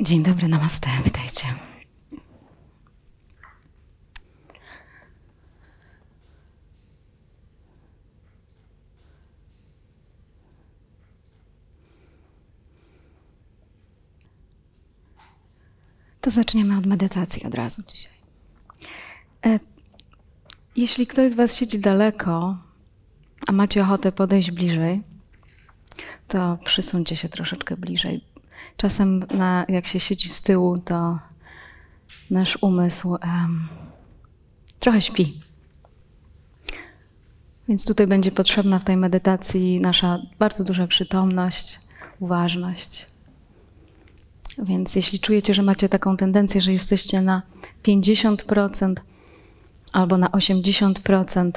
Dzień dobry, namaste, witajcie. To zaczniemy od medytacji od razu dzisiaj. E, jeśli ktoś z Was siedzi daleko, a macie ochotę podejść bliżej, to przysuńcie się troszeczkę bliżej. Czasem, na, jak się siedzi z tyłu, to nasz umysł um, trochę śpi. Więc tutaj będzie potrzebna w tej medytacji nasza bardzo duża przytomność, uważność. Więc jeśli czujecie, że macie taką tendencję, że jesteście na 50% albo na 80%,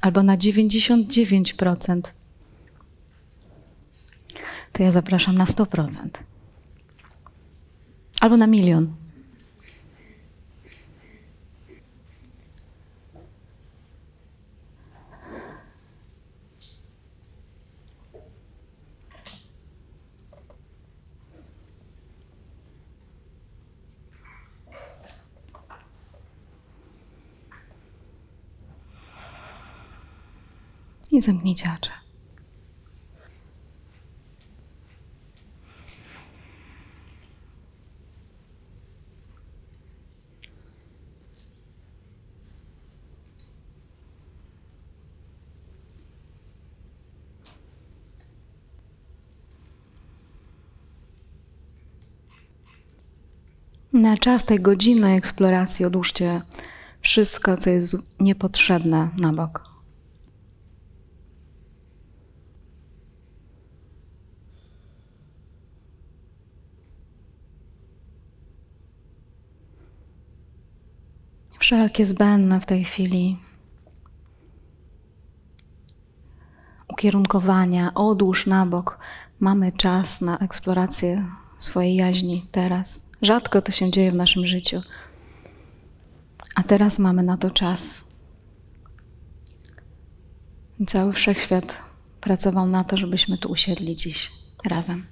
albo na 99%, to ja zapraszam na 100%. Albo na milion. I zamknijcie oczy. Na czas tej godzinnej eksploracji odłóżcie wszystko, co jest niepotrzebne na bok. Wszelkie zbędne w tej chwili ukierunkowania, odłóż na bok. Mamy czas na eksplorację swojej jaźni teraz. Rzadko to się dzieje w naszym życiu, a teraz mamy na to czas. Cały wszechświat pracował na to, żebyśmy tu usiedli dziś razem.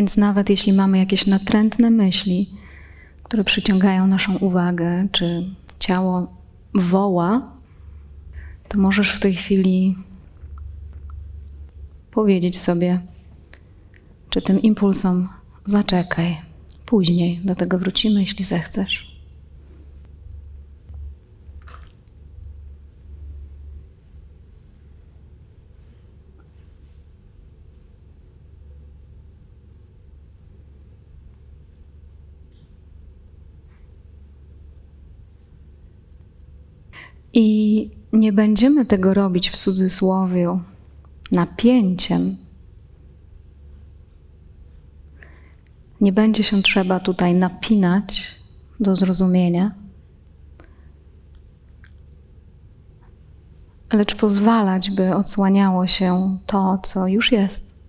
Więc nawet jeśli mamy jakieś natrętne myśli, które przyciągają naszą uwagę, czy ciało woła, to możesz w tej chwili powiedzieć sobie, czy tym impulsom zaczekaj, później do tego wrócimy, jeśli zechcesz. I nie będziemy tego robić w cudzysłowie napięciem. Nie będzie się trzeba tutaj napinać do zrozumienia, lecz pozwalać, by odsłaniało się to, co już jest.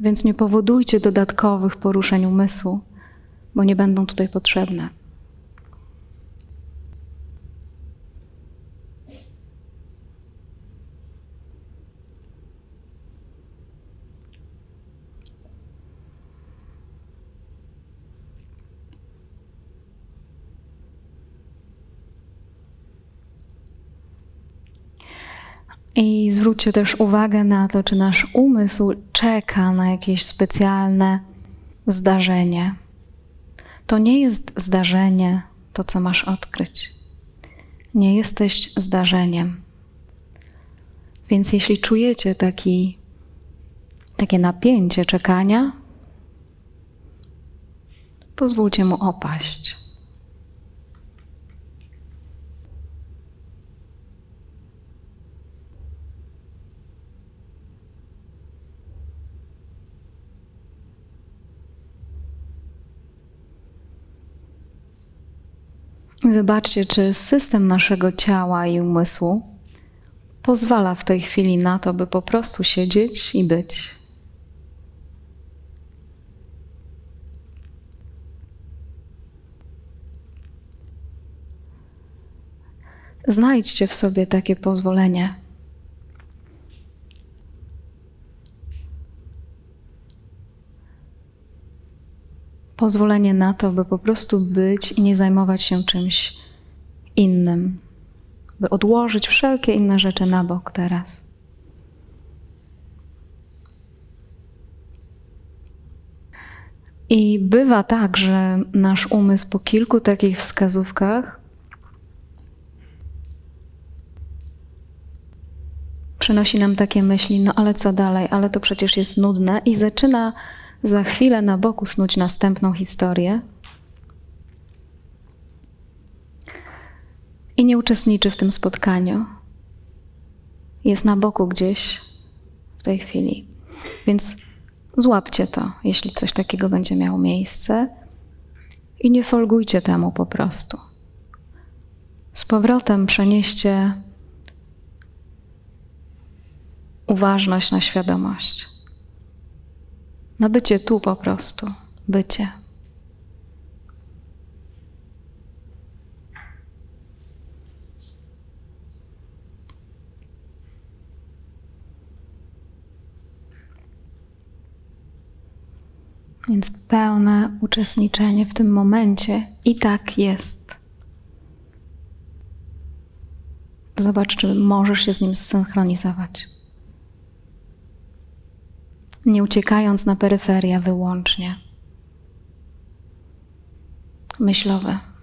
Więc nie powodujcie dodatkowych poruszeń umysłu, bo nie będą tutaj potrzebne. I zwróćcie też uwagę na to, czy nasz umysł czeka na jakieś specjalne zdarzenie. To nie jest zdarzenie, to co masz odkryć. Nie jesteś zdarzeniem. Więc jeśli czujecie taki, takie napięcie czekania, pozwólcie mu opaść. Zobaczcie, czy system naszego ciała i umysłu pozwala w tej chwili na to, by po prostu siedzieć i być. Znajdźcie w sobie takie pozwolenie. Pozwolenie na to, by po prostu być i nie zajmować się czymś innym, by odłożyć wszelkie inne rzeczy na bok teraz. I bywa tak, że nasz umysł po kilku takich wskazówkach przynosi nam takie myśli, no ale co dalej, ale to przecież jest nudne, i zaczyna za chwilę na boku snuć następną historię. I nie uczestniczy w tym spotkaniu. Jest na boku gdzieś w tej chwili. Więc złapcie to, jeśli coś takiego będzie miało miejsce, i nie folgujcie temu po prostu. Z powrotem przenieście uważność na świadomość. Na bycie tu po prostu, bycie. Więc pełne uczestniczenie w tym momencie i tak jest. Zobacz, czy możesz się z nim zsynchronizować nie uciekając na peryferia wyłącznie. Myślowe.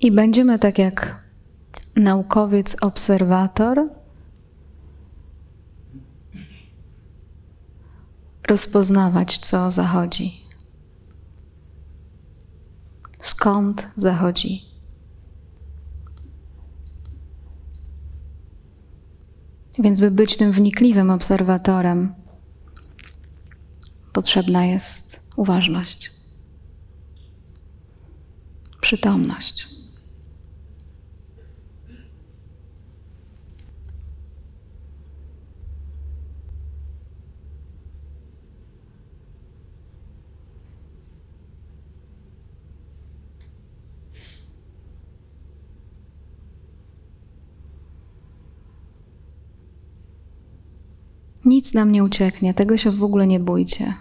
I będziemy tak jak naukowiec, obserwator, rozpoznawać, co zachodzi. Skąd zachodzi. Więc, by być tym wnikliwym obserwatorem, potrzebna jest uważność, przytomność. Nic nam nie ucieknie, tego się w ogóle nie bójcie.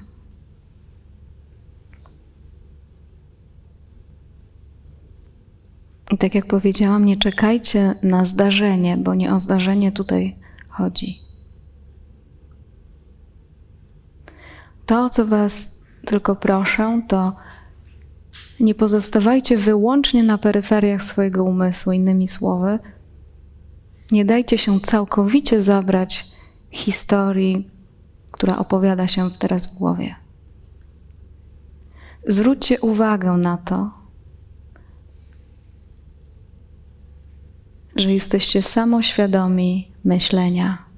I tak jak powiedziałam, nie czekajcie na zdarzenie, bo nie o zdarzenie tutaj chodzi. To, o co Was tylko proszę, to nie pozostawajcie wyłącznie na peryferiach swojego umysłu, innymi słowy, nie dajcie się całkowicie zabrać historii, która opowiada się teraz w głowie. Zwróćcie uwagę na to, że jesteście samoświadomi myślenia.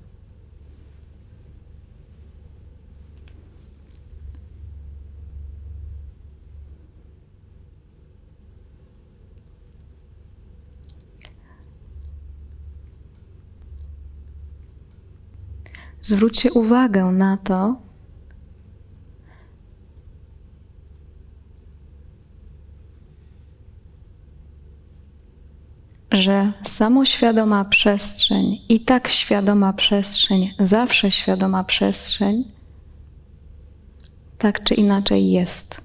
Zwróćcie uwagę na to, że samoświadoma przestrzeń i tak świadoma przestrzeń, zawsze świadoma przestrzeń, tak czy inaczej jest.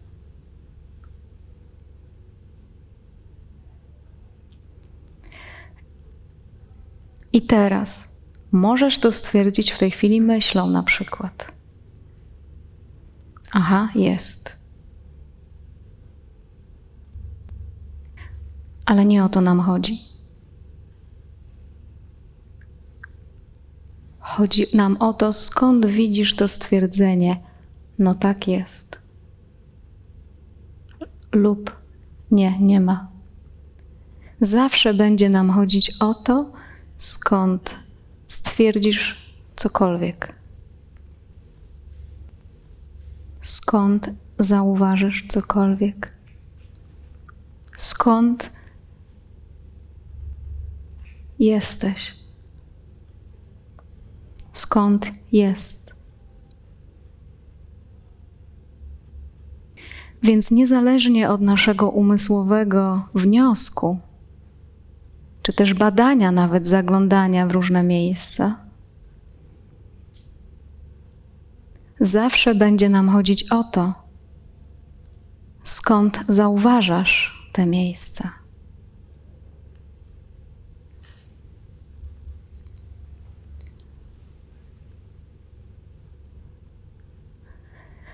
I teraz Możesz to stwierdzić w tej chwili myślą na przykład. Aha, jest. Ale nie o to nam chodzi. Chodzi nam o to, skąd widzisz to stwierdzenie, no tak jest. lub nie, nie ma. Zawsze będzie nam chodzić o to, skąd stwierdzisz cokolwiek. Skąd zauważysz cokolwiek? Skąd jesteś? Skąd jest? Więc niezależnie od naszego umysłowego wniosku, czy też badania, nawet zaglądania w różne miejsca, zawsze będzie nam chodzić o to, skąd zauważasz te miejsca.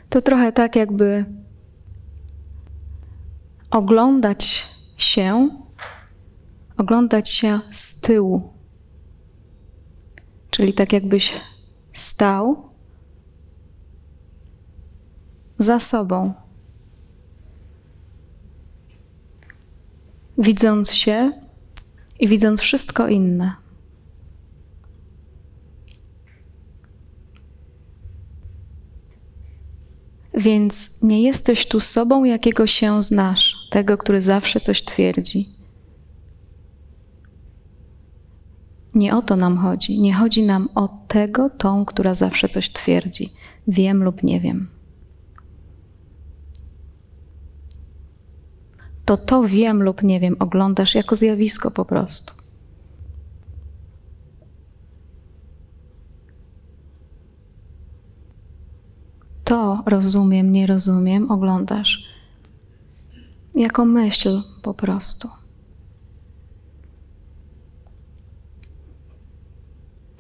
To trochę tak, jakby oglądać się, oglądać się z tyłu. Czyli tak, jakbyś stał za sobą, widząc się i widząc wszystko inne. Więc nie jesteś tu sobą, jakiego się znasz, tego, który zawsze coś twierdzi. Nie o to nam chodzi. Nie chodzi nam o tego, tą, która zawsze coś twierdzi. Wiem lub nie wiem. To to wiem lub nie wiem oglądasz jako zjawisko po prostu. to rozumiem, nie rozumiem, oglądasz jako myśl po prostu.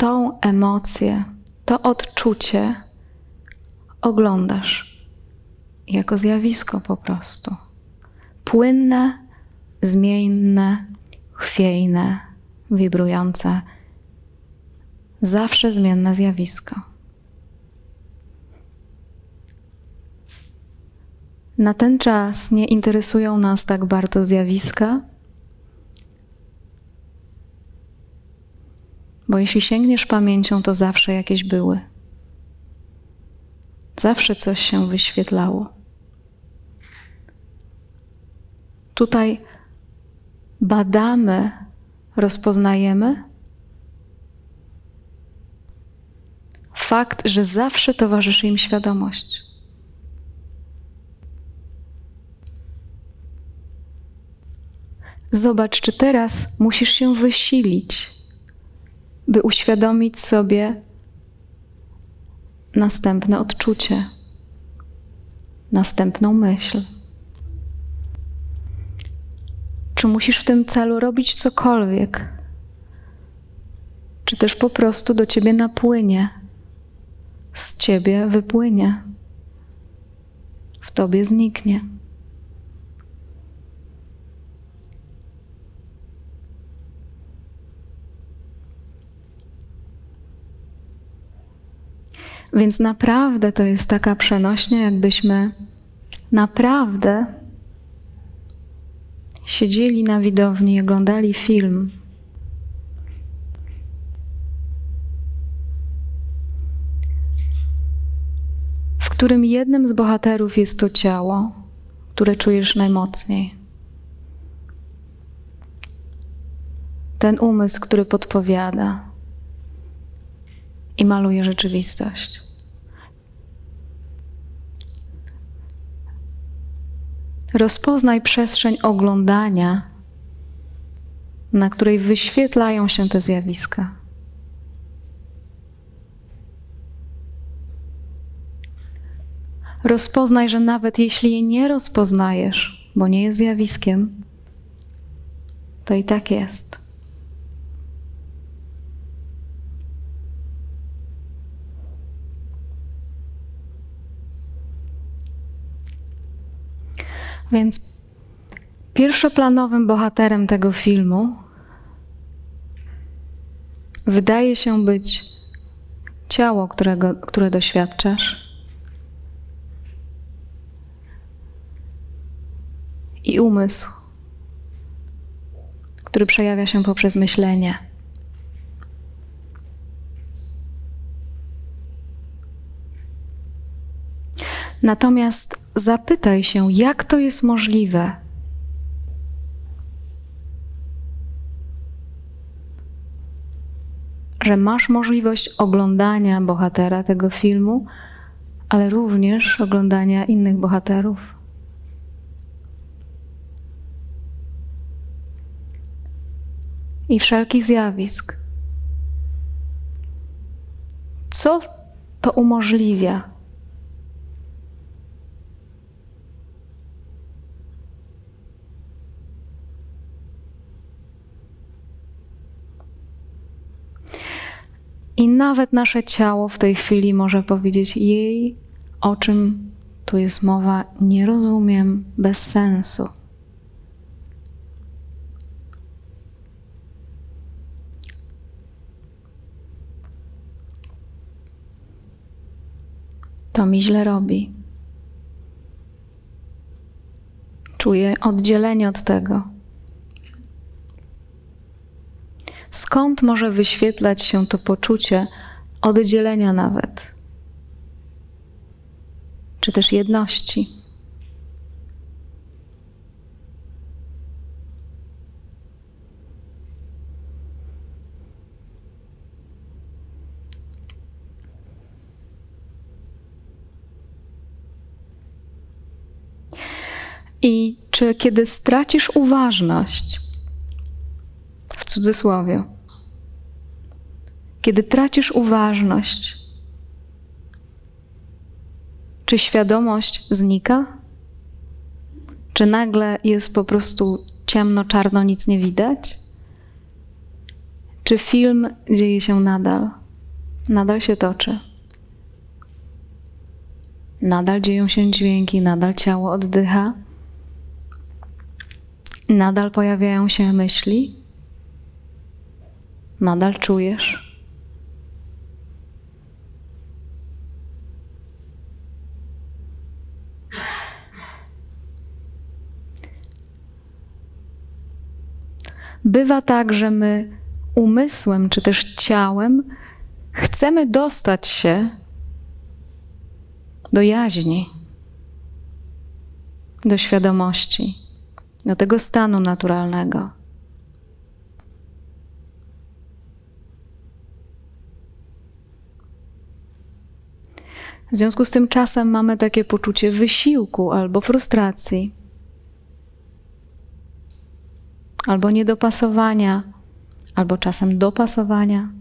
Tą emocję, to odczucie oglądasz jako zjawisko po prostu. Płynne, zmienne, chwiejne, wibrujące, zawsze zmienne zjawisko. Na ten czas nie interesują nas tak bardzo zjawiska, bo jeśli sięgniesz pamięcią, to zawsze jakieś były. Zawsze coś się wyświetlało. Tutaj badamy, rozpoznajemy fakt, że zawsze towarzyszy im świadomość. Zobacz, czy teraz musisz się wysilić, by uświadomić sobie następne odczucie, następną myśl. Czy musisz w tym celu robić cokolwiek? Czy też po prostu do ciebie napłynie, z ciebie wypłynie, w tobie zniknie? Więc naprawdę to jest taka przenośnia, jakbyśmy naprawdę siedzieli na widowni i oglądali film. W którym jednym z bohaterów jest to ciało, które czujesz najmocniej. Ten umysł, który podpowiada i maluje rzeczywistość. Rozpoznaj przestrzeń oglądania, na której wyświetlają się te zjawiska. Rozpoznaj, że nawet jeśli je nie rozpoznajesz, bo nie jest zjawiskiem, to i tak jest. Więc pierwszoplanowym bohaterem tego filmu wydaje się być ciało, którego, które doświadczasz. i umysł, który przejawia się poprzez myślenie. Natomiast zapytaj się, jak to jest możliwe, że masz możliwość oglądania bohatera tego filmu, ale również oglądania innych bohaterów. I wszelkich zjawisk. Co to umożliwia? I nawet nasze ciało w tej chwili może powiedzieć jej, o czym tu jest mowa, nie rozumiem, bez sensu. To mi źle robi. Czuję oddzielenie od tego. Skąd może wyświetlać się to poczucie oddzielenia nawet, czy też jedności? I czy kiedy stracisz uważność, cudzysłowie. Kiedy tracisz uważność, czy świadomość znika? Czy nagle jest po prostu ciemno, czarno, nic nie widać? Czy film dzieje się nadal? Nadal się toczy. Nadal dzieją się dźwięki, nadal ciało oddycha, nadal pojawiają się myśli. Nadal czujesz? Bywa tak, że my umysłem czy też ciałem chcemy dostać się do jaźni, do świadomości, do tego stanu naturalnego. W związku z tym czasem mamy takie poczucie wysiłku albo frustracji, albo niedopasowania, albo czasem dopasowania.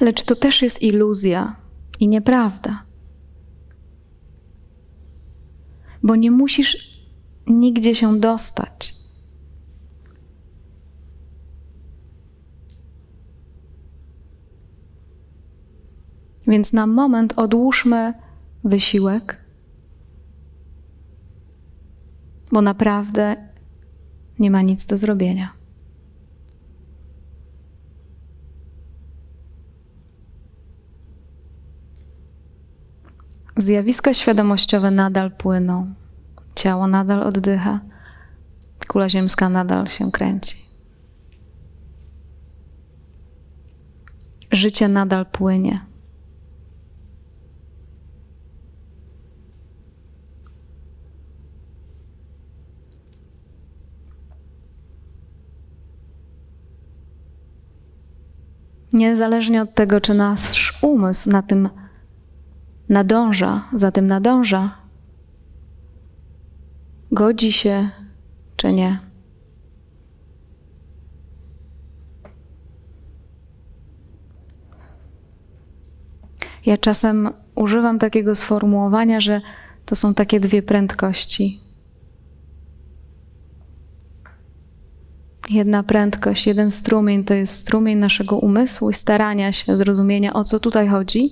Lecz to też jest iluzja i nieprawda. Bo nie musisz nigdzie się dostać. Więc na moment odłóżmy wysiłek, bo naprawdę nie ma nic do zrobienia. Zjawiska świadomościowe nadal płyną, ciało nadal oddycha, kula ziemska nadal się kręci. Życie nadal płynie. Niezależnie od tego, czy nasz umysł na tym nadąża, za tym nadąża, godzi się czy nie. Ja czasem używam takiego sformułowania, że to są takie dwie prędkości. Jedna prędkość, jeden strumień to jest strumień naszego umysłu i starania się, zrozumienia, o co tutaj chodzi.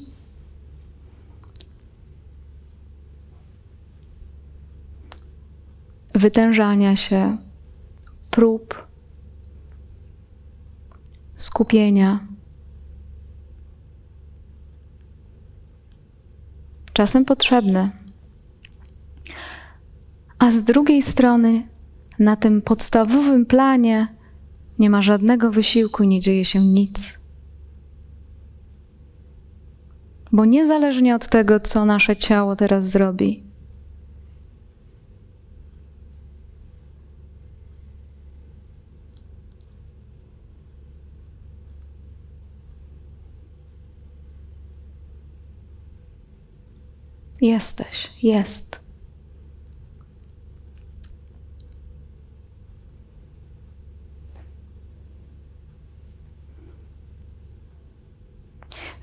Wytężania się, prób, skupienia. czasem potrzebny. A z drugiej strony, na tym podstawowym planie nie ma żadnego wysiłku, nie dzieje się nic. Bo niezależnie od tego, co nasze ciało teraz zrobi, Jesteś, jest.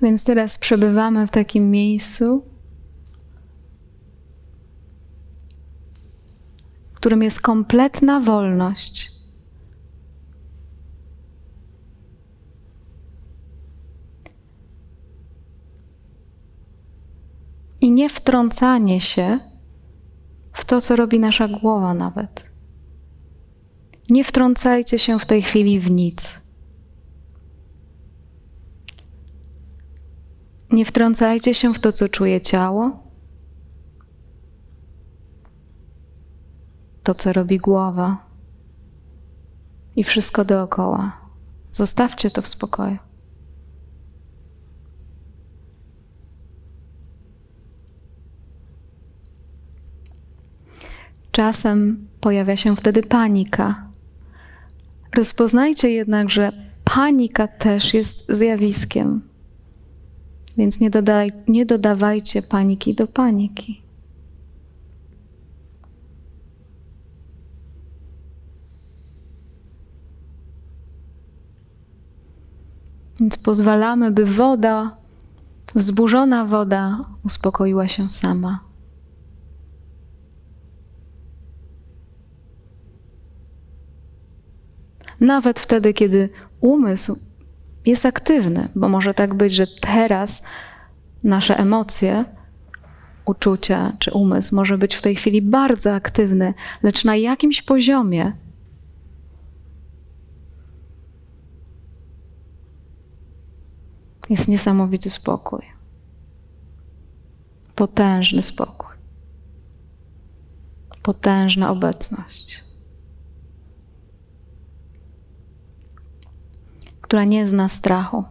Więc teraz przebywamy w takim miejscu, w którym jest kompletna wolność. I nie wtrącanie się w to, co robi nasza głowa, nawet. Nie wtrącajcie się w tej chwili w nic. Nie wtrącajcie się w to, co czuje ciało, to, co robi głowa i wszystko dookoła. Zostawcie to w spokoju. Czasem pojawia się wtedy panika. Rozpoznajcie jednak, że panika też jest zjawiskiem. Więc nie, dodaj, nie dodawajcie paniki do paniki. Więc pozwalamy, by woda, wzburzona woda, uspokoiła się sama. Nawet wtedy, kiedy umysł jest aktywny, bo może tak być, że teraz nasze emocje, uczucia czy umysł może być w tej chwili bardzo aktywny, lecz na jakimś poziomie jest niesamowity spokój. Potężny spokój. Potężna obecność. Która nie zna strachu.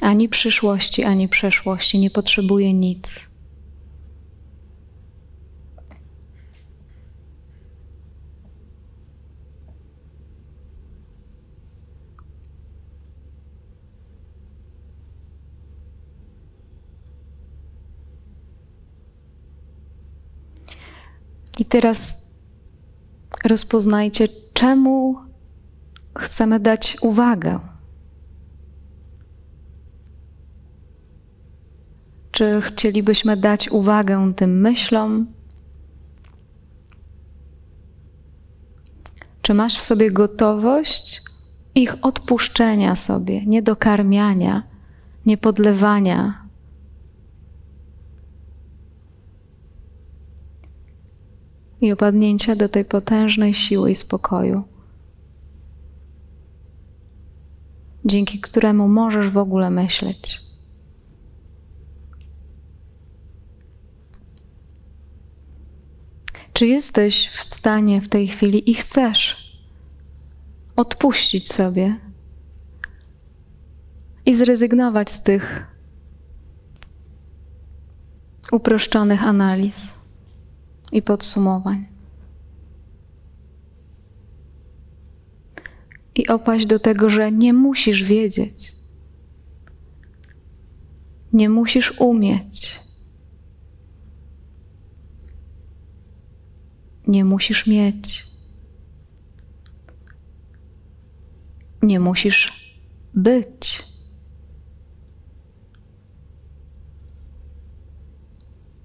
Ani przyszłości, ani przeszłości, nie potrzebuje nic. I teraz rozpoznajcie, czemu chcemy dać uwagę. Czy chcielibyśmy dać uwagę tym myślom? Czy masz w sobie gotowość ich odpuszczenia sobie, niedokarmiania, niepodlewania i opadnięcia do tej potężnej siły i spokoju, dzięki któremu możesz w ogóle myśleć. Czy jesteś w stanie w tej chwili i chcesz odpuścić sobie i zrezygnować z tych uproszczonych analiz? I podsumowań. I opaść do tego, że nie musisz wiedzieć, nie musisz umieć, nie musisz mieć, nie musisz być.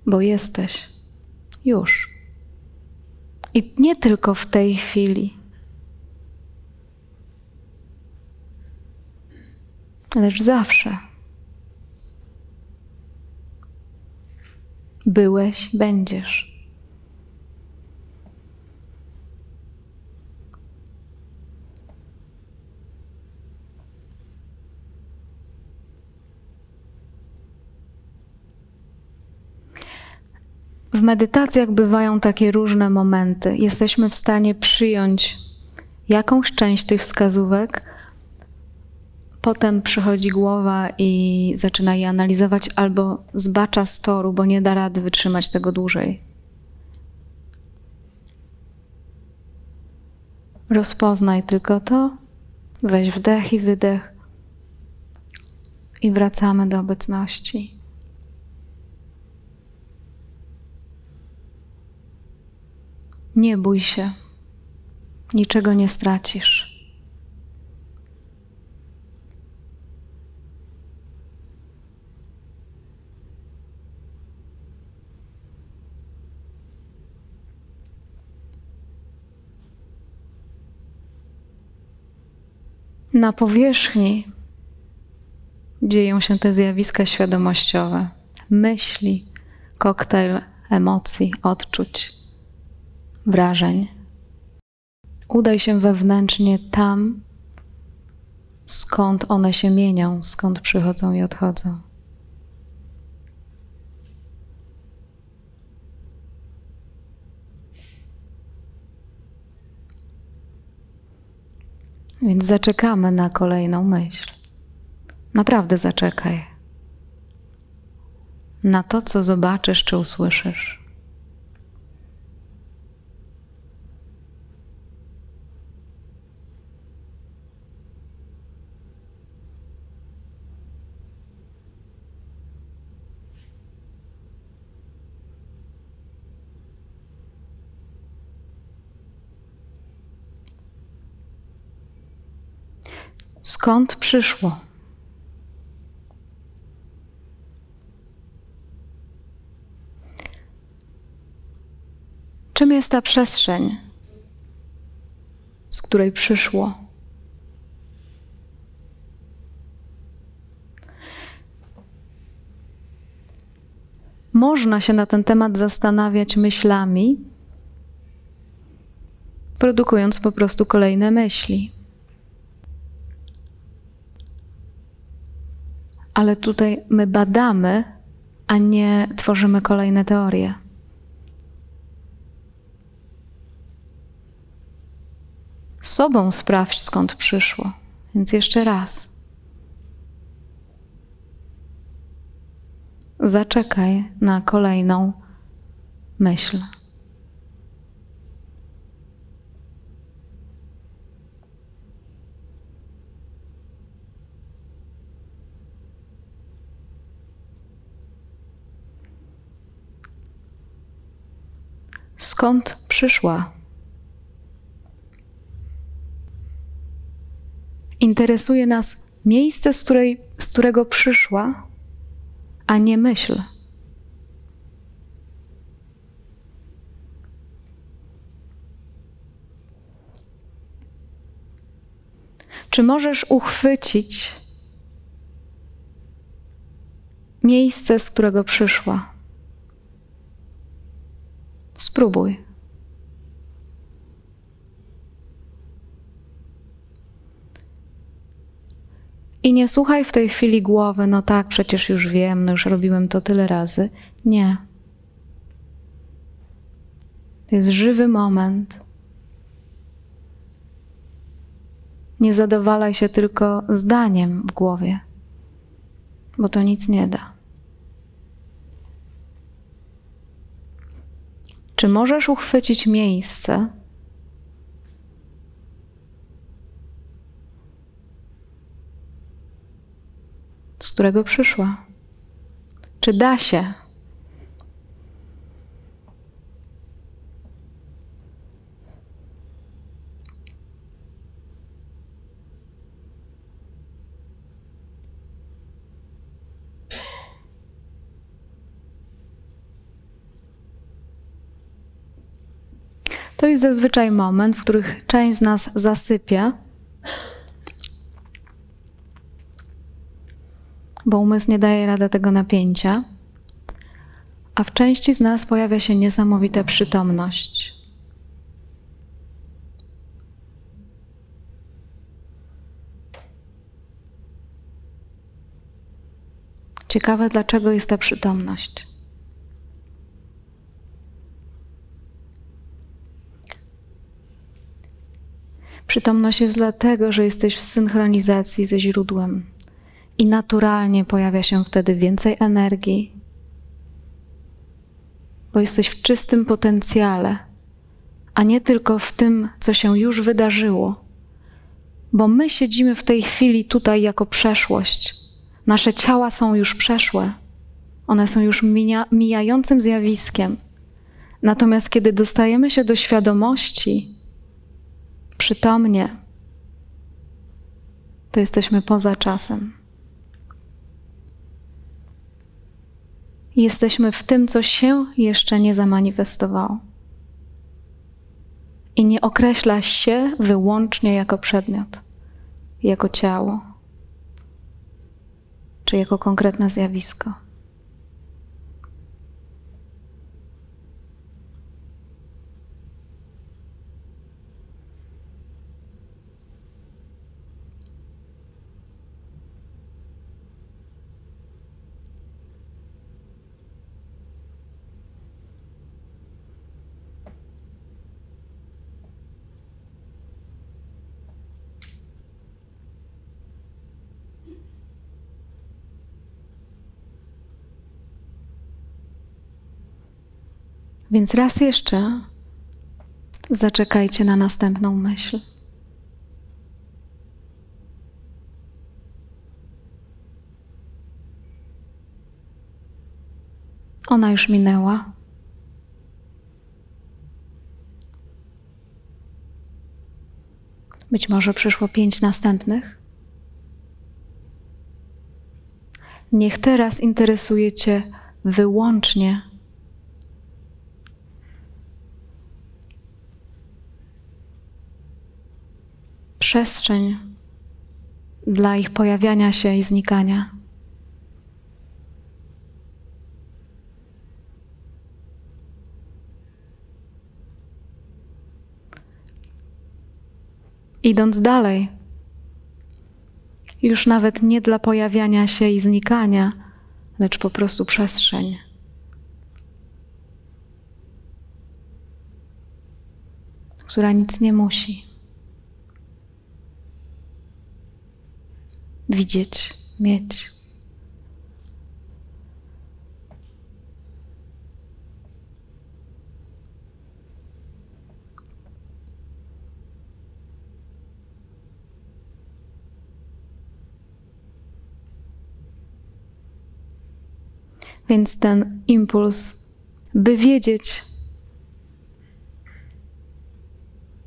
Bo jesteś. Już. I nie tylko w tej chwili, lecz zawsze. Byłeś, będziesz. W medytacjach bywają takie różne momenty. Jesteśmy w stanie przyjąć jakąś część tych wskazówek, potem przychodzi głowa i zaczyna je analizować, albo zbacza z toru, bo nie da rady wytrzymać tego dłużej. Rozpoznaj tylko to, weź wdech i wydech i wracamy do obecności. Nie bój się, niczego nie stracisz. Na powierzchni dzieją się te zjawiska świadomościowe, myśli, koktajl emocji, odczuć, wrażeń. Udaj się wewnętrznie tam, skąd one się mienią, skąd przychodzą i odchodzą. Więc zaczekamy na kolejną myśl. Naprawdę zaczekaj na to, co zobaczysz czy usłyszysz. Skąd przyszło? Czym jest ta przestrzeń, z której przyszło? Można się na ten temat zastanawiać myślami, produkując po prostu kolejne myśli. Ale tutaj my badamy, a nie tworzymy kolejne teorie. sobą sprawdź, skąd przyszło. Więc jeszcze raz. Zaczekaj na kolejną myśl. Skąd przyszła Interesuje nas miejsce, z, której, z którego przyszła, a nie myśl. Czy możesz uchwycić miejsce, z którego przyszła? Spróbuj. I nie słuchaj w tej chwili głowy, no tak, przecież już wiem, no już robiłem to tyle razy. Nie. To jest żywy moment. Nie zadowalaj się tylko zdaniem w głowie, bo to nic nie da. Czy możesz uchwycić miejsce, z którego przyszła. Czy da się? To jest zazwyczaj moment, w których część z nas zasypia bo umysł nie daje rady tego napięcia, a w części z nas pojawia się niesamowita przytomność. Ciekawe, dlaczego jest ta przytomność. Przytomność jest dlatego, że jesteś w synchronizacji ze źródłem i naturalnie pojawia się wtedy więcej energii, bo jesteś w czystym potencjale, a nie tylko w tym, co się już wydarzyło. Bo my siedzimy w tej chwili tutaj jako przeszłość. Nasze ciała są już przeszłe, one są już mija, mijającym zjawiskiem. Natomiast kiedy dostajemy się do świadomości przytomnie, to jesteśmy poza czasem. Jesteśmy w tym, co się jeszcze nie zamanifestowało. I nie określa się wyłącznie jako przedmiot, jako ciało, czy jako konkretne zjawisko. Więc raz jeszcze zaczekajcie na następną myśl. Ona już minęła. Być może przyszło pięć następnych. Niech teraz interesuje Cię wyłącznie przestrzeń dla ich pojawiania się i znikania. Idąc dalej, już nawet nie dla pojawiania się i znikania, lecz po prostu przestrzeń. która nic nie musi. Widzieć, mieć. Więc ten impuls, by wiedzieć,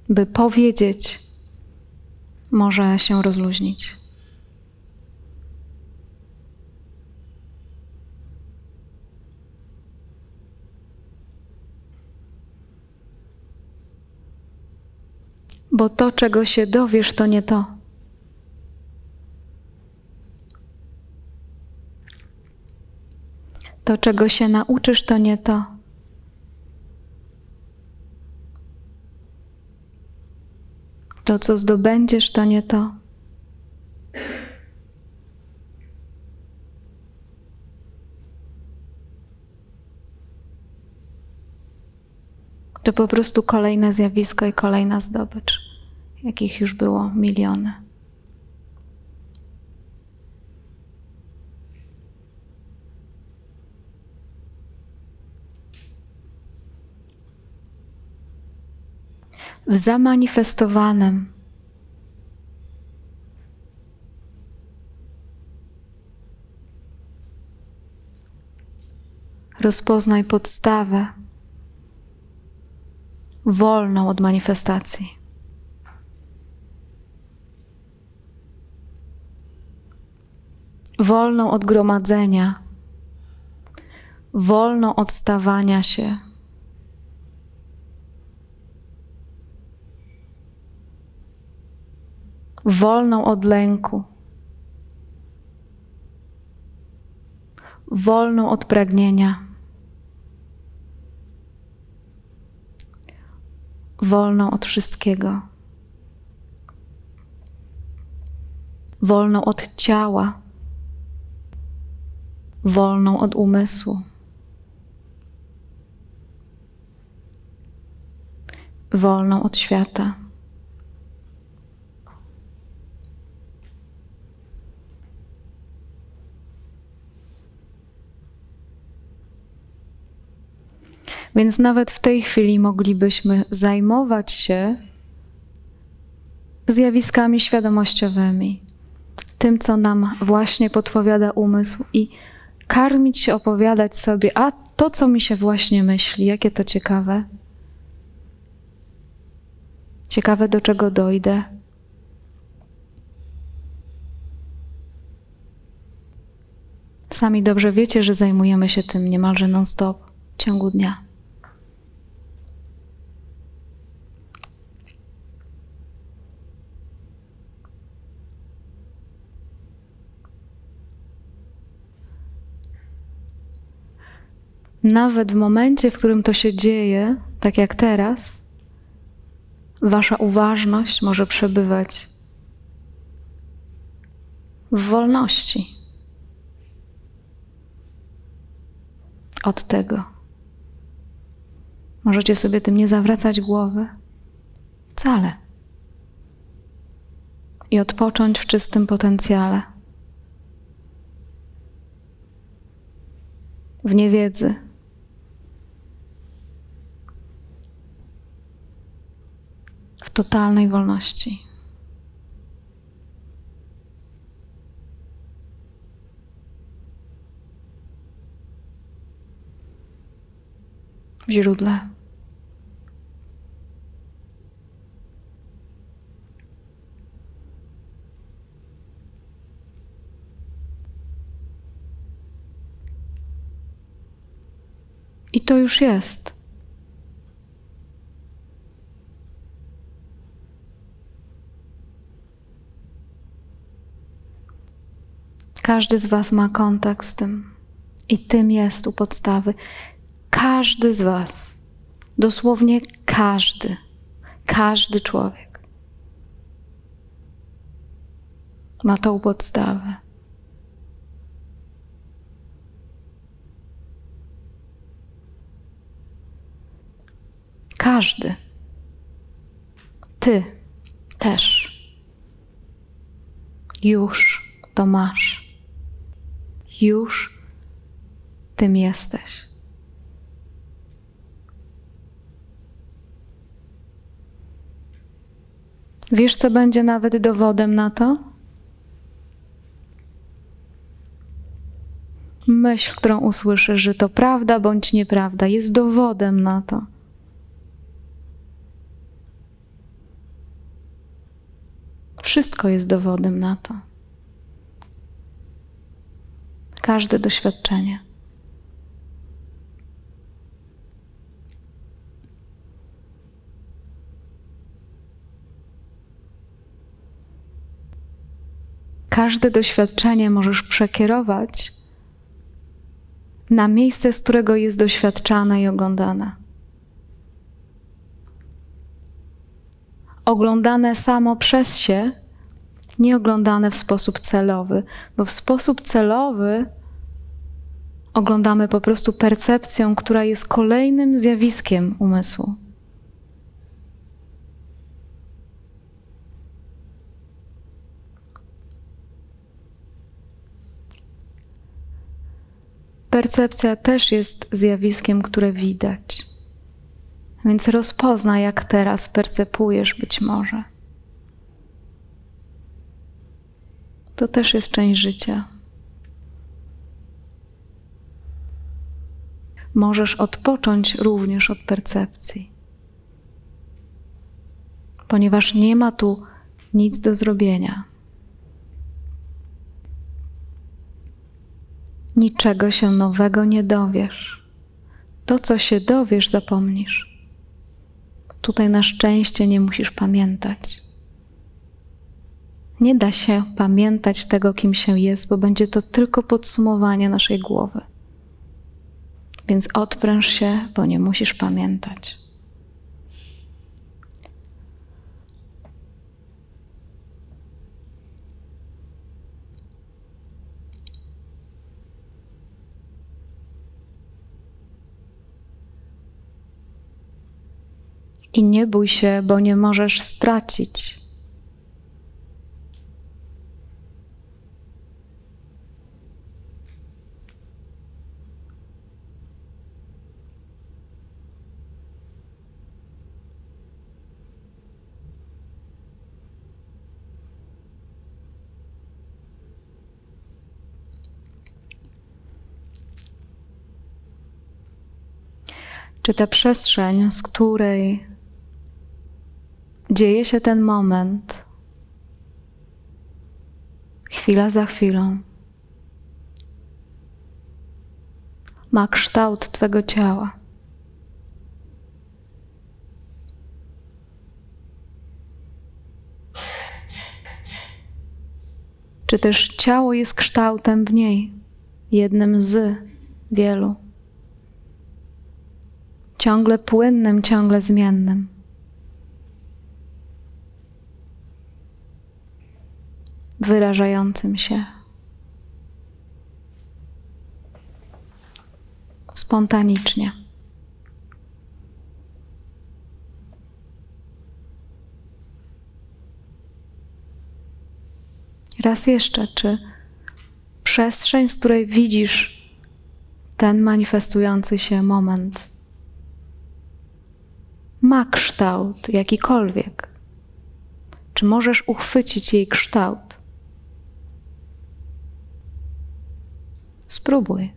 by powiedzieć, może się rozluźnić. Bo to, czego się dowiesz, to nie to. To, czego się nauczysz, to nie to. To, co zdobędziesz, to nie to. To po prostu kolejne zjawisko i kolejna zdobycz jakich już było miliony. W zamanifestowanym rozpoznaj podstawę wolną od manifestacji. Wolną od gromadzenia, wolną od stawania się. Wolną od lęku, wolną od pragnienia, wolną od wszystkiego, wolną od ciała wolną od umysłu. Wolną od świata. Więc nawet w tej chwili moglibyśmy zajmować się zjawiskami świadomościowymi, tym, co nam właśnie podpowiada umysł i karmić się, opowiadać sobie, a to, co mi się właśnie myśli, jakie to ciekawe. Ciekawe, do czego dojdę. Sami dobrze wiecie, że zajmujemy się tym niemalże non-stop w ciągu dnia. Nawet w momencie, w którym to się dzieje, tak jak teraz, wasza uważność może przebywać w wolności od tego. Możecie sobie tym nie zawracać głowy. Wcale. I odpocząć w czystym potencjale, w niewiedzy w totalnej wolności. W źródle. I to już jest. Każdy z Was ma kontakt z tym. I tym jest u podstawy. Każdy z Was, dosłownie każdy, każdy człowiek ma tą podstawę. Każdy. Ty też. Już to masz już tym jesteś. Wiesz, co będzie nawet dowodem na to? Myśl, którą usłyszysz, że to prawda bądź nieprawda, jest dowodem na to. Wszystko jest dowodem na to każde doświadczenie. Każde doświadczenie możesz przekierować na miejsce, z którego jest doświadczane i oglądane. Oglądane samo przez się nie oglądane w sposób celowy, bo w sposób celowy oglądamy po prostu percepcją, która jest kolejnym zjawiskiem umysłu. Percepcja też jest zjawiskiem, które widać. Więc rozpoznaj, jak teraz percepujesz być może. To też jest część życia. Możesz odpocząć również od percepcji, ponieważ nie ma tu nic do zrobienia. Niczego się nowego nie dowiesz. To, co się dowiesz, zapomnisz. Tutaj na szczęście nie musisz pamiętać. Nie da się pamiętać tego, kim się jest, bo będzie to tylko podsumowanie naszej głowy. Więc odpręż się, bo nie musisz pamiętać. I nie bój się, bo nie możesz stracić. Czy ta przestrzeń, z której dzieje się ten moment, chwila za chwilą, ma kształt Twego ciała. Czy też ciało jest kształtem w niej, jednym z wielu, ciągle płynnym, ciągle zmiennym. Wyrażającym się spontanicznie. Raz jeszcze, czy przestrzeń, z której widzisz ten manifestujący się moment, ma kształt jakikolwiek? Czy możesz uchwycić jej kształt? Spróbuj.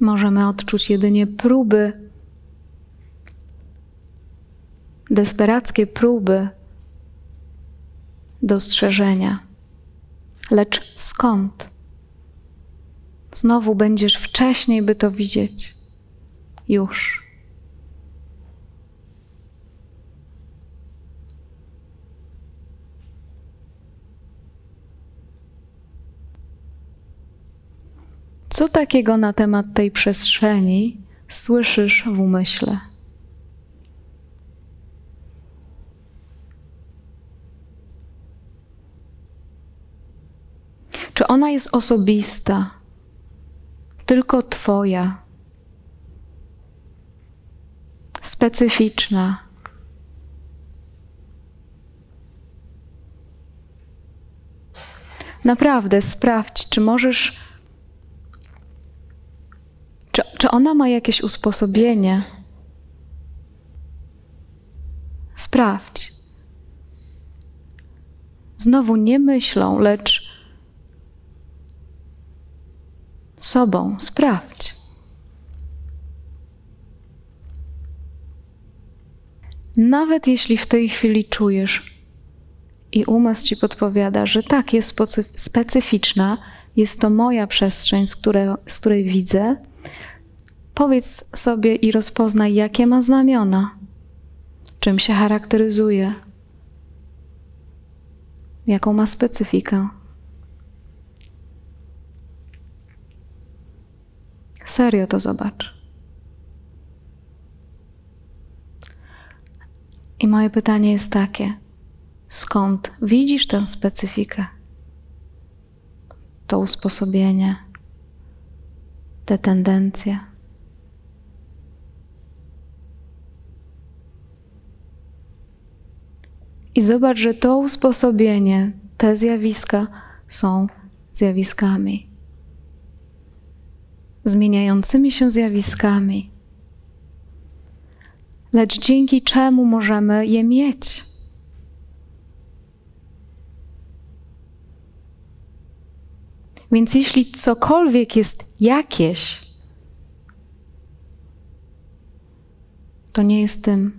Możemy odczuć jedynie próby, desperackie próby dostrzeżenia. Lecz skąd? Znowu będziesz wcześniej, by to widzieć. Już. Co takiego na temat tej przestrzeni słyszysz w umyśle? Czy ona jest osobista, tylko Twoja, specyficzna? Naprawdę sprawdź, czy możesz czy, czy ona ma jakieś usposobienie? Sprawdź. Znowu nie myślą, lecz sobą. Sprawdź. Nawet jeśli w tej chwili czujesz i umysł ci podpowiada, że tak, jest specyficzna, jest to moja przestrzeń, z której, z której widzę, Powiedz sobie i rozpoznaj, jakie ma znamiona, czym się charakteryzuje, jaką ma specyfikę. Serio to zobacz. I moje pytanie jest takie: skąd widzisz tę specyfikę? To usposobienie, te tendencje. I zobacz, że to usposobienie, te zjawiska są zjawiskami. Zmieniającymi się zjawiskami. Lecz dzięki czemu możemy je mieć? Więc jeśli cokolwiek jest jakieś, to nie jest tym,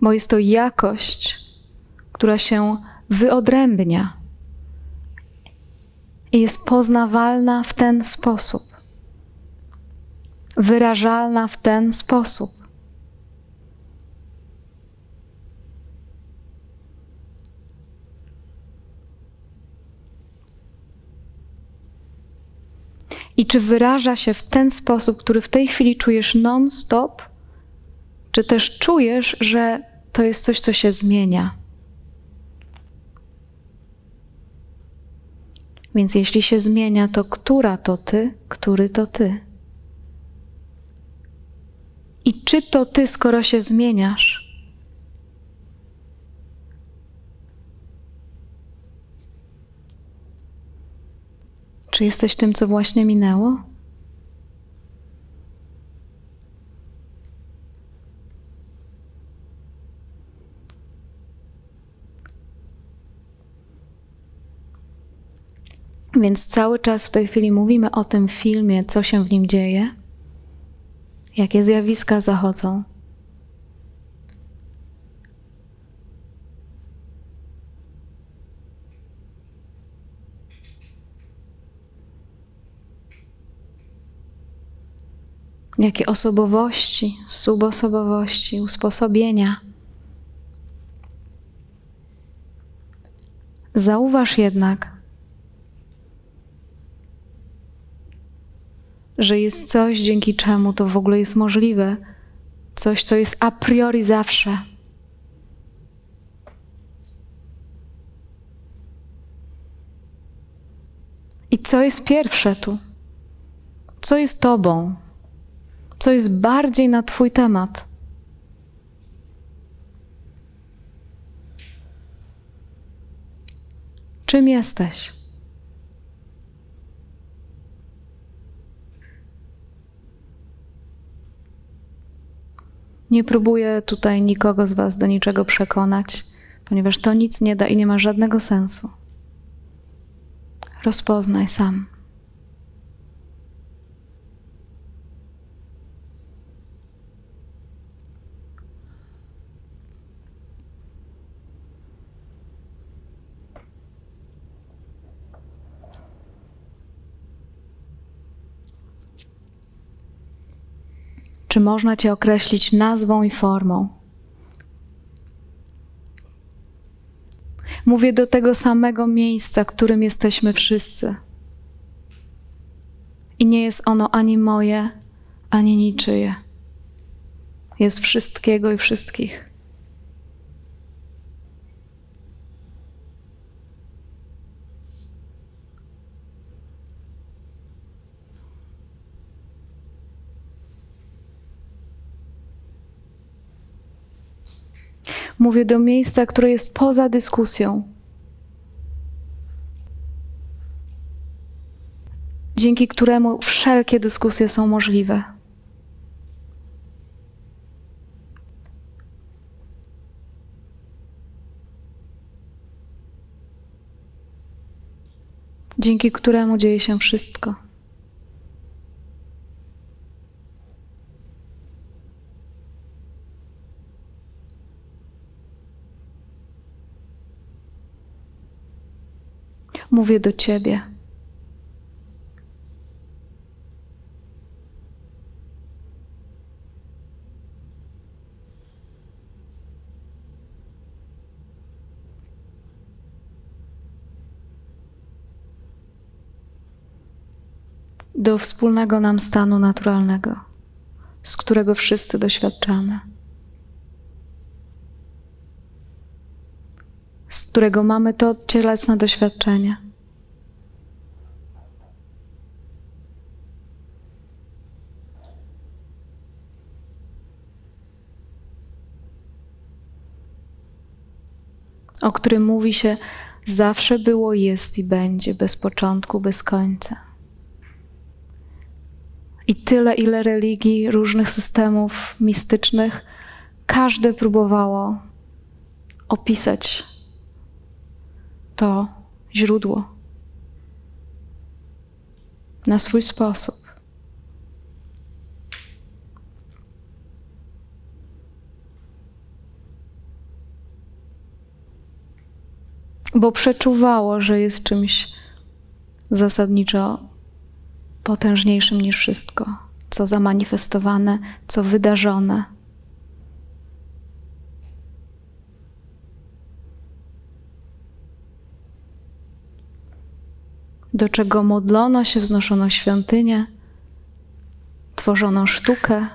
bo jest to jakość, która się wyodrębnia i jest poznawalna w ten sposób, wyrażalna w ten sposób. I czy wyraża się w ten sposób, który w tej chwili czujesz non-stop, czy też czujesz, że to jest coś, co się zmienia. Więc jeśli się zmienia, to która to ty, który to ty? I czy to ty, skoro się zmieniasz? Czy jesteś tym, co właśnie minęło? Więc cały czas w tej chwili mówimy o tym filmie, co się w nim dzieje, jakie zjawiska zachodzą. Jakie osobowości, subosobowości, usposobienia. Zauważ jednak, że jest coś, dzięki czemu to w ogóle jest możliwe, coś, co jest a priori zawsze. I co jest pierwsze tu? Co jest Tobą? Co jest bardziej na Twój temat? Czym jesteś? Nie próbuję tutaj nikogo z Was do niczego przekonać, ponieważ to nic nie da i nie ma żadnego sensu. Rozpoznaj sam. Czy można Cię określić nazwą i formą? Mówię do tego samego miejsca, którym jesteśmy wszyscy. I nie jest ono ani moje, ani niczyje. Jest wszystkiego i wszystkich. Mówię do miejsca, które jest poza dyskusją. Dzięki któremu wszelkie dyskusje są możliwe. Dzięki któremu dzieje się wszystko. Mówię do Ciebie. Do wspólnego nam stanu naturalnego, z którego wszyscy doświadczamy. z którego mamy to cielesne doświadczenie. O którym mówi się zawsze było, jest i będzie, bez początku, bez końca. I tyle, ile religii, różnych systemów mistycznych, każde próbowało opisać to źródło na swój sposób. Bo przeczuwało, że jest czymś zasadniczo potężniejszym niż wszystko, co zamanifestowane, co wydarzone. do czego modlono się, wznoszono świątynię, tworzono sztukę.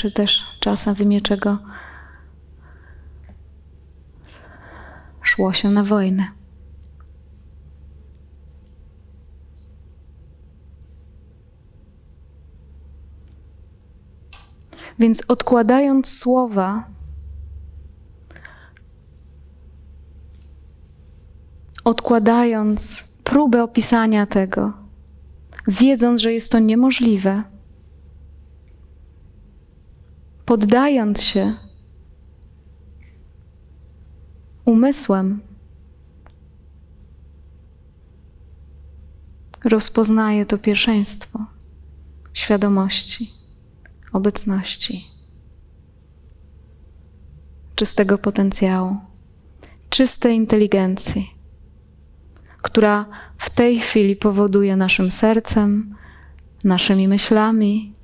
Czy też czasem w imię czego szło się na wojnę. Więc odkładając słowa, odkładając próbę opisania tego, wiedząc, że jest to niemożliwe, poddając się umysłem rozpoznaje to pierwszeństwo świadomości, obecności, czystego potencjału, czystej inteligencji, która w tej chwili powoduje naszym sercem, naszymi myślami,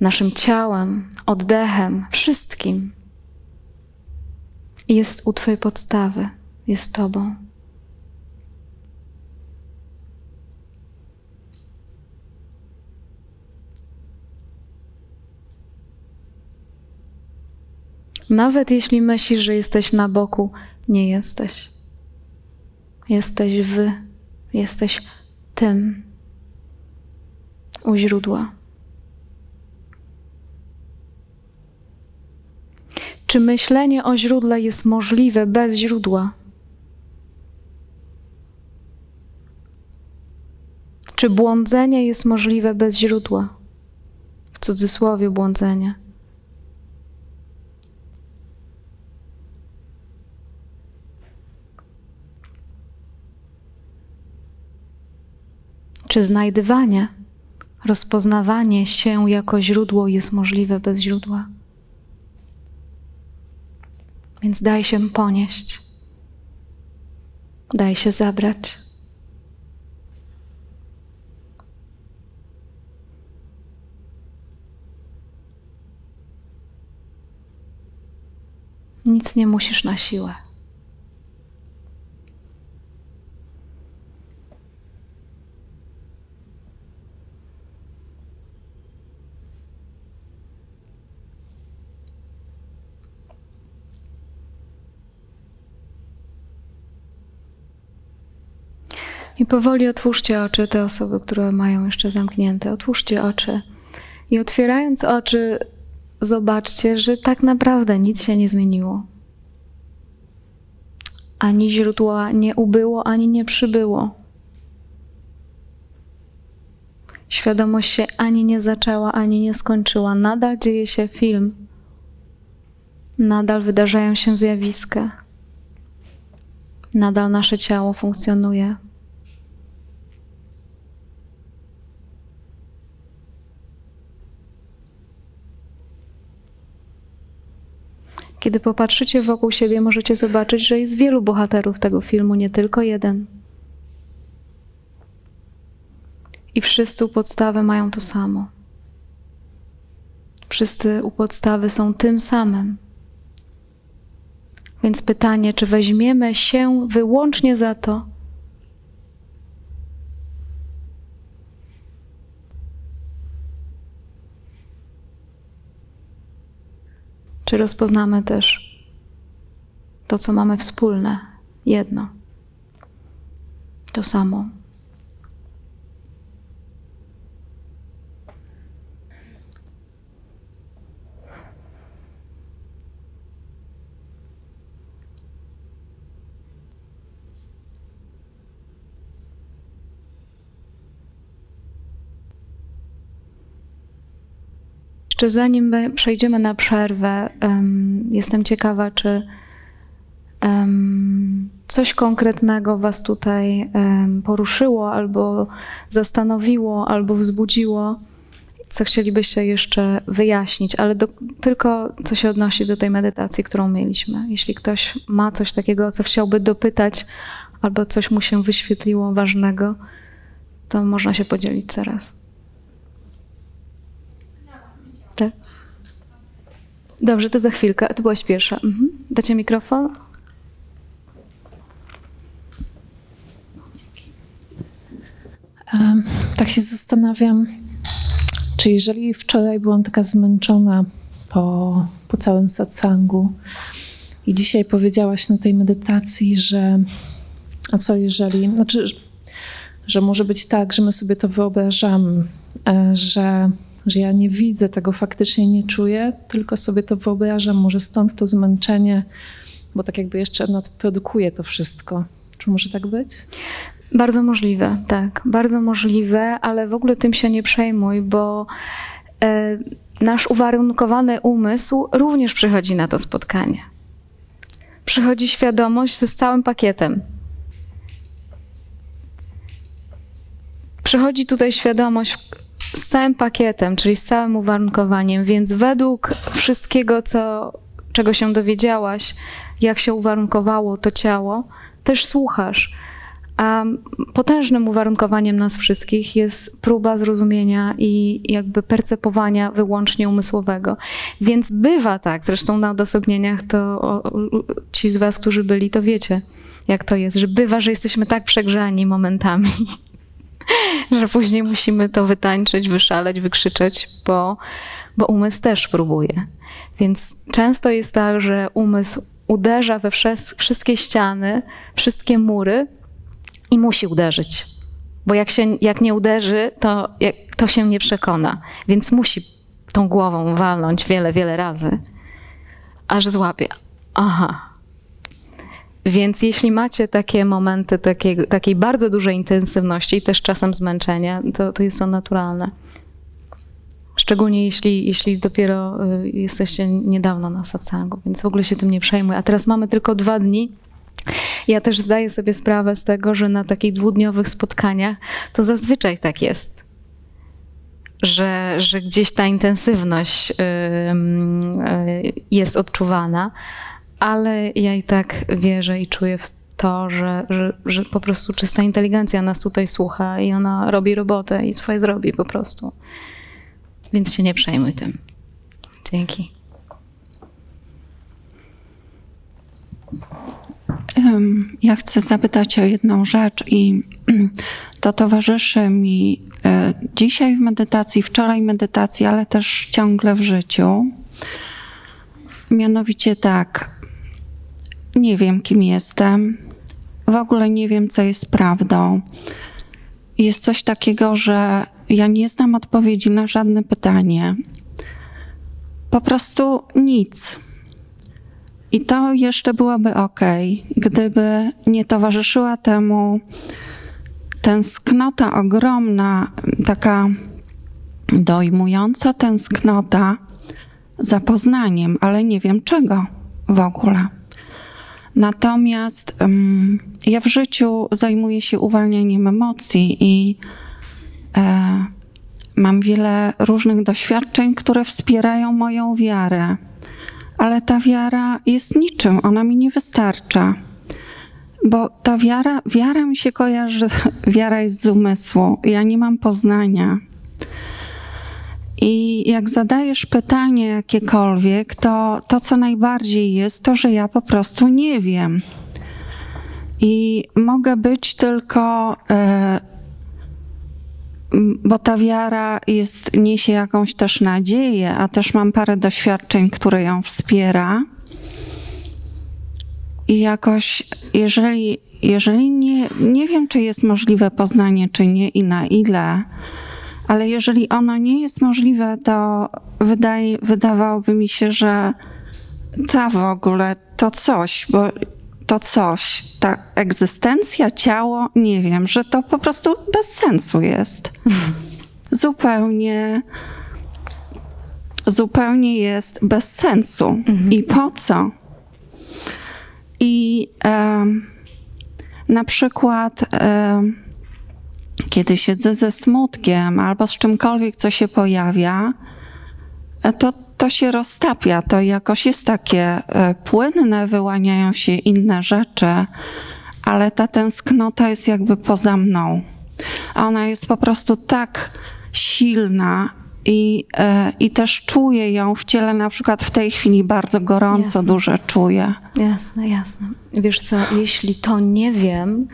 naszym ciałem, oddechem, wszystkim. Jest u Twojej podstawy, jest Tobą. Nawet jeśli myślisz, że jesteś na boku, nie jesteś. Jesteś wy, jesteś tym u źródła. Czy myślenie o źródle jest możliwe bez źródła? Czy błądzenie jest możliwe bez źródła? W cudzysłowie błądzenie. Czy znajdywanie, rozpoznawanie się jako źródło jest możliwe bez źródła? Więc daj się ponieść, daj się zabrać. Nic nie musisz na siłę. Powoli otwórzcie oczy, te osoby, które mają jeszcze zamknięte. Otwórzcie oczy. I otwierając oczy, zobaczcie, że tak naprawdę nic się nie zmieniło. Ani źródła nie ubyło, ani nie przybyło. Świadomość się ani nie zaczęła, ani nie skończyła. Nadal dzieje się film. Nadal wydarzają się zjawiska. Nadal nasze ciało funkcjonuje. Kiedy popatrzycie wokół siebie, możecie zobaczyć, że jest wielu bohaterów tego filmu, nie tylko jeden. I wszyscy u podstawy mają to samo. Wszyscy u podstawy są tym samym. Więc pytanie, czy weźmiemy się wyłącznie za to, Czy rozpoznamy też to, co mamy wspólne, jedno, to samo? Jeszcze zanim przejdziemy na przerwę, jestem ciekawa, czy coś konkretnego Was tutaj poruszyło, albo zastanowiło, albo wzbudziło, co chcielibyście jeszcze wyjaśnić, ale do, tylko co się odnosi do tej medytacji, którą mieliśmy. Jeśli ktoś ma coś takiego, co chciałby dopytać, albo coś mu się wyświetliło ważnego, to można się podzielić teraz. Dobrze, to za chwilkę. To byłaś pierwsza. Mhm. Dacie mikrofon? Um, tak się zastanawiam, czy jeżeli wczoraj byłam taka zmęczona po, po całym satsangu i dzisiaj powiedziałaś na tej medytacji, że a co jeżeli, znaczy, że może być tak, że my sobie to wyobrażamy, e, że że ja nie widzę tego, faktycznie nie czuję, tylko sobie to wyobrażam, może stąd to zmęczenie, bo tak jakby jeszcze nadprodukuje to wszystko. Czy może tak być? Bardzo możliwe, tak, bardzo możliwe, ale w ogóle tym się nie przejmuj, bo e, nasz uwarunkowany umysł również przychodzi na to spotkanie. przychodzi świadomość z całym pakietem. Przychodzi tutaj świadomość z całym pakietem, czyli z całym uwarunkowaniem, więc według wszystkiego, co, czego się dowiedziałaś, jak się uwarunkowało to ciało, też słuchasz. A potężnym uwarunkowaniem nas wszystkich jest próba zrozumienia i jakby percepowania wyłącznie umysłowego. Więc bywa tak, zresztą na odosobnieniach to ci z Was, którzy byli, to wiecie, jak to jest, że bywa, że jesteśmy tak przegrzani momentami, że później musimy to wytańczyć, wyszaleć, wykrzyczeć, bo, bo umysł też próbuje. Więc często jest tak, że umysł uderza we wszystkie ściany, wszystkie mury i musi uderzyć. Bo jak, się, jak nie uderzy, to, to się nie przekona. Więc musi tą głową walnąć wiele, wiele razy, aż złapie. Aha, więc jeśli macie takie momenty takiej, takiej bardzo dużej intensywności i też czasem zmęczenia, to, to jest to naturalne. Szczególnie jeśli, jeśli dopiero y, jesteście niedawno na satsangu, więc w ogóle się tym nie przejmuj. A teraz mamy tylko dwa dni. Ja też zdaję sobie sprawę z tego, że na takich dwudniowych spotkaniach to zazwyczaj tak jest. Że, że gdzieś ta intensywność yy, jest odczuwana, ale ja i tak wierzę i czuję w to, że, że, że po prostu czysta inteligencja nas tutaj słucha i ona robi robotę i swoje zrobi po prostu. Więc się nie przejmuj tym. Dzięki. Ja chcę zapytać o jedną rzecz i to towarzyszy mi e, dzisiaj w medytacji, wczoraj medytacji, ale też ciągle w życiu. Mianowicie tak, nie wiem, kim jestem, w ogóle nie wiem, co jest prawdą. Jest coś takiego, że ja nie znam odpowiedzi na żadne pytanie. Po prostu nic. I to jeszcze byłoby ok, gdyby nie towarzyszyła temu tęsknota ogromna, taka dojmująca tęsknota za poznaniem, ale nie wiem czego w ogóle. Natomiast um, ja w życiu zajmuję się uwalnianiem emocji i e, mam wiele różnych doświadczeń, które wspierają moją wiarę. Ale ta wiara jest niczym, ona mi nie wystarcza. Bo ta wiara, wiara mi się kojarzy, wiara jest z umysłu. Ja nie mam poznania. I jak zadajesz pytanie jakiekolwiek, to to, co najbardziej jest, to, że ja po prostu nie wiem. I mogę być tylko, e, bo ta wiara jest, niesie jakąś też nadzieję, a też mam parę doświadczeń, które ją wspiera. I jakoś, jeżeli, jeżeli nie, nie wiem, czy jest możliwe poznanie, czy nie i na ile, ale jeżeli ono nie jest możliwe, to wydaje, wydawałoby mi się, że ta w ogóle to coś, bo to coś, ta egzystencja, ciało, nie wiem, że to po prostu bez sensu jest. Zupełnie, zupełnie jest bez sensu. Mhm. I po co? I na przykład. Kiedy siedzę ze smutkiem albo z czymkolwiek, co się pojawia, e, to, to się roztapia. To jakoś jest takie e, płynne, wyłaniają się inne rzeczy, ale ta tęsknota jest jakby poza mną. Ona jest po prostu tak silna i, e, i też czuję ją w ciele, na przykład w tej chwili bardzo gorąco, jasne. duże czuję. Jasne, jasne. Wiesz co, jeśli to nie wiem,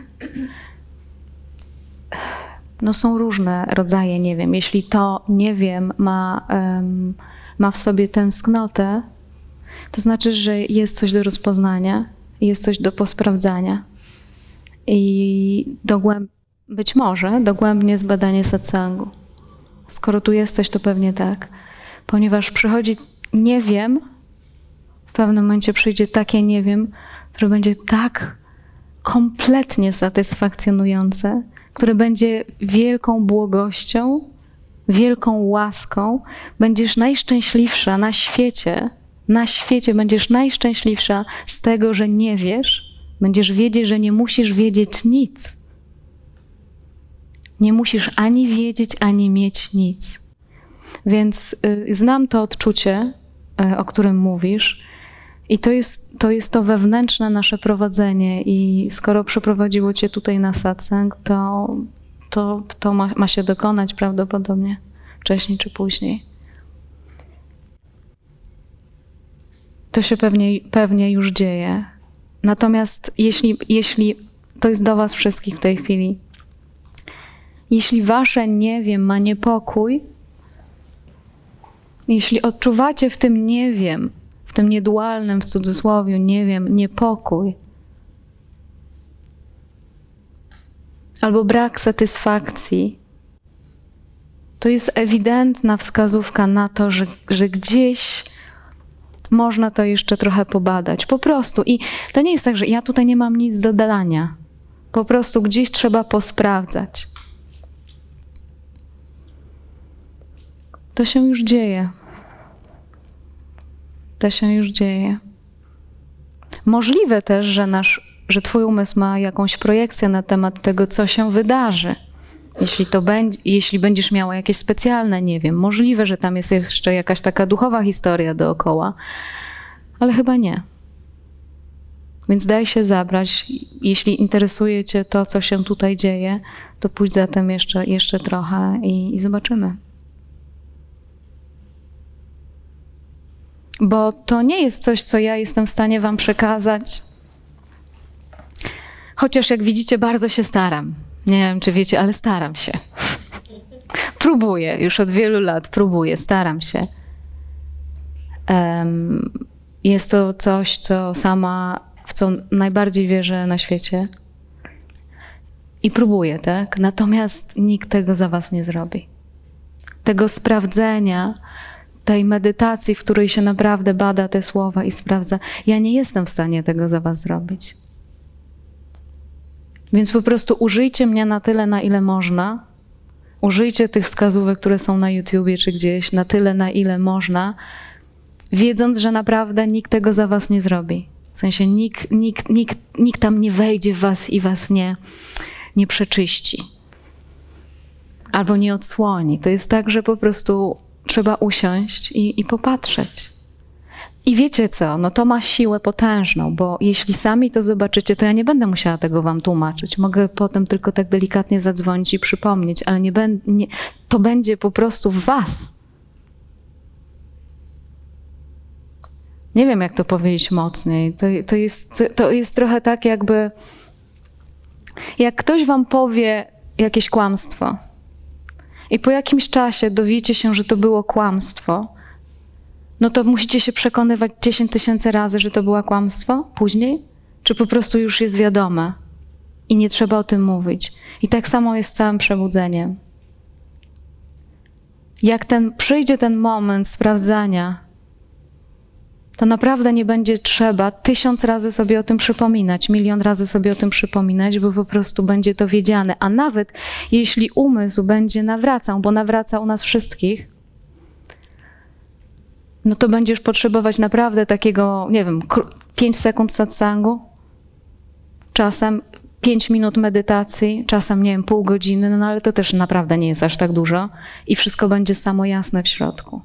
no są różne rodzaje nie wiem. Jeśli to nie wiem ma, um, ma w sobie tęsknotę, to znaczy, że jest coś do rozpoznania, jest coś do posprawdzania. I dogłęb... być może dogłębnie zbadanie satsangu. Skoro tu jesteś, to pewnie tak. Ponieważ przychodzi nie wiem, w pewnym momencie przyjdzie takie nie wiem, które będzie tak kompletnie satysfakcjonujące, które będzie wielką błogością, wielką łaską. Będziesz najszczęśliwsza na świecie, Na świecie będziesz najszczęśliwsza z tego, że nie wiesz. Będziesz wiedzieć, że nie musisz wiedzieć nic. Nie musisz ani wiedzieć, ani mieć nic. Więc y, znam to odczucie, y, o którym mówisz, i to jest, to jest to wewnętrzne nasze prowadzenie. I skoro przeprowadziło cię tutaj na satsang, to, to, to ma, ma się dokonać prawdopodobnie wcześniej czy później. To się pewnie, pewnie już dzieje. Natomiast jeśli, jeśli to jest do Was wszystkich w tej chwili, jeśli Wasze nie wiem ma niepokój, jeśli odczuwacie w tym nie wiem, w tym niedualnym w cudzysłowie nie wiem, niepokój, albo brak satysfakcji, to jest ewidentna wskazówka na to, że, że gdzieś można to jeszcze trochę pobadać. Po prostu. I to nie jest tak, że ja tutaj nie mam nic do dodania. Po prostu gdzieś trzeba posprawdzać. To się już dzieje. To się już dzieje. Możliwe też, że, nasz, że Twój umysł ma jakąś projekcję na temat tego, co się wydarzy. Jeśli, to będzie, jeśli będziesz miała jakieś specjalne, nie wiem, możliwe, że tam jest jeszcze jakaś taka duchowa historia dookoła, ale chyba nie. Więc daj się zabrać. Jeśli interesuje Cię to, co się tutaj dzieje, to pójdź za tym jeszcze, jeszcze trochę i, i zobaczymy. Bo to nie jest coś, co ja jestem w stanie Wam przekazać. Chociaż, jak widzicie, bardzo się staram. Nie wiem, czy wiecie, ale staram się. próbuję, już od wielu lat próbuję, staram się. Um, jest to coś, co sama, w co najbardziej wierzę na świecie. I próbuję, tak? Natomiast nikt tego za was nie zrobi. Tego sprawdzenia, tej medytacji, w której się naprawdę bada te słowa i sprawdza, ja nie jestem w stanie tego za was zrobić. Więc po prostu użyjcie mnie na tyle, na ile można. Użyjcie tych wskazówek, które są na YouTubie czy gdzieś, na tyle, na ile można, wiedząc, że naprawdę nikt tego za was nie zrobi. W sensie nikt, nikt, nikt, nikt tam nie wejdzie w was i was nie, nie przeczyści. Albo nie odsłoni. To jest tak, że po prostu trzeba usiąść i, i popatrzeć. I wiecie co? No to ma siłę potężną, bo jeśli sami to zobaczycie, to ja nie będę musiała tego wam tłumaczyć. Mogę potem tylko tak delikatnie zadzwonić i przypomnieć, ale nie, nie to będzie po prostu w was. Nie wiem, jak to powiedzieć mocniej. To, to, jest, to, to jest trochę tak, jakby. Jak ktoś wam powie jakieś kłamstwo, i po jakimś czasie dowiecie się, że to było kłamstwo, no to musicie się przekonywać 10 tysięcy razy, że to było kłamstwo później? Czy po prostu już jest wiadome i nie trzeba o tym mówić? I tak samo jest z całym przebudzeniem. Jak ten, przyjdzie ten moment sprawdzania, to naprawdę nie będzie trzeba tysiąc razy sobie o tym przypominać, milion razy sobie o tym przypominać, bo po prostu będzie to wiedziane. A nawet jeśli umysł będzie nawracał, bo nawraca u nas wszystkich, no to będziesz potrzebować naprawdę takiego, nie wiem, 5 sekund satsangu, czasem 5 minut medytacji, czasem, nie wiem, pół godziny, no ale to też naprawdę nie jest aż tak dużo i wszystko będzie samo jasne w środku.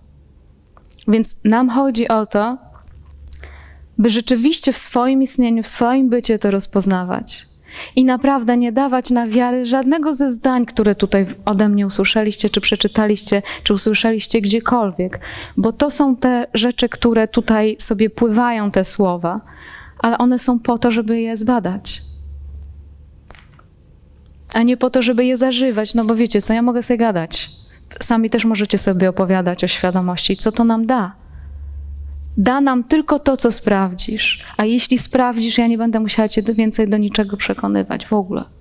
Więc nam chodzi o to, by rzeczywiście w swoim istnieniu, w swoim bycie to rozpoznawać. I naprawdę nie dawać na wiary żadnego ze zdań, które tutaj ode mnie usłyszeliście, czy przeczytaliście, czy usłyszeliście gdziekolwiek, bo to są te rzeczy, które tutaj sobie pływają, te słowa, ale one są po to, żeby je zbadać. A nie po to, żeby je zażywać, no bo wiecie co, ja mogę sobie gadać. Sami też możecie sobie opowiadać o świadomości, co to nam da da nam tylko to, co sprawdzisz. A jeśli sprawdzisz, ja nie będę musiała cię więcej do niczego przekonywać w ogóle.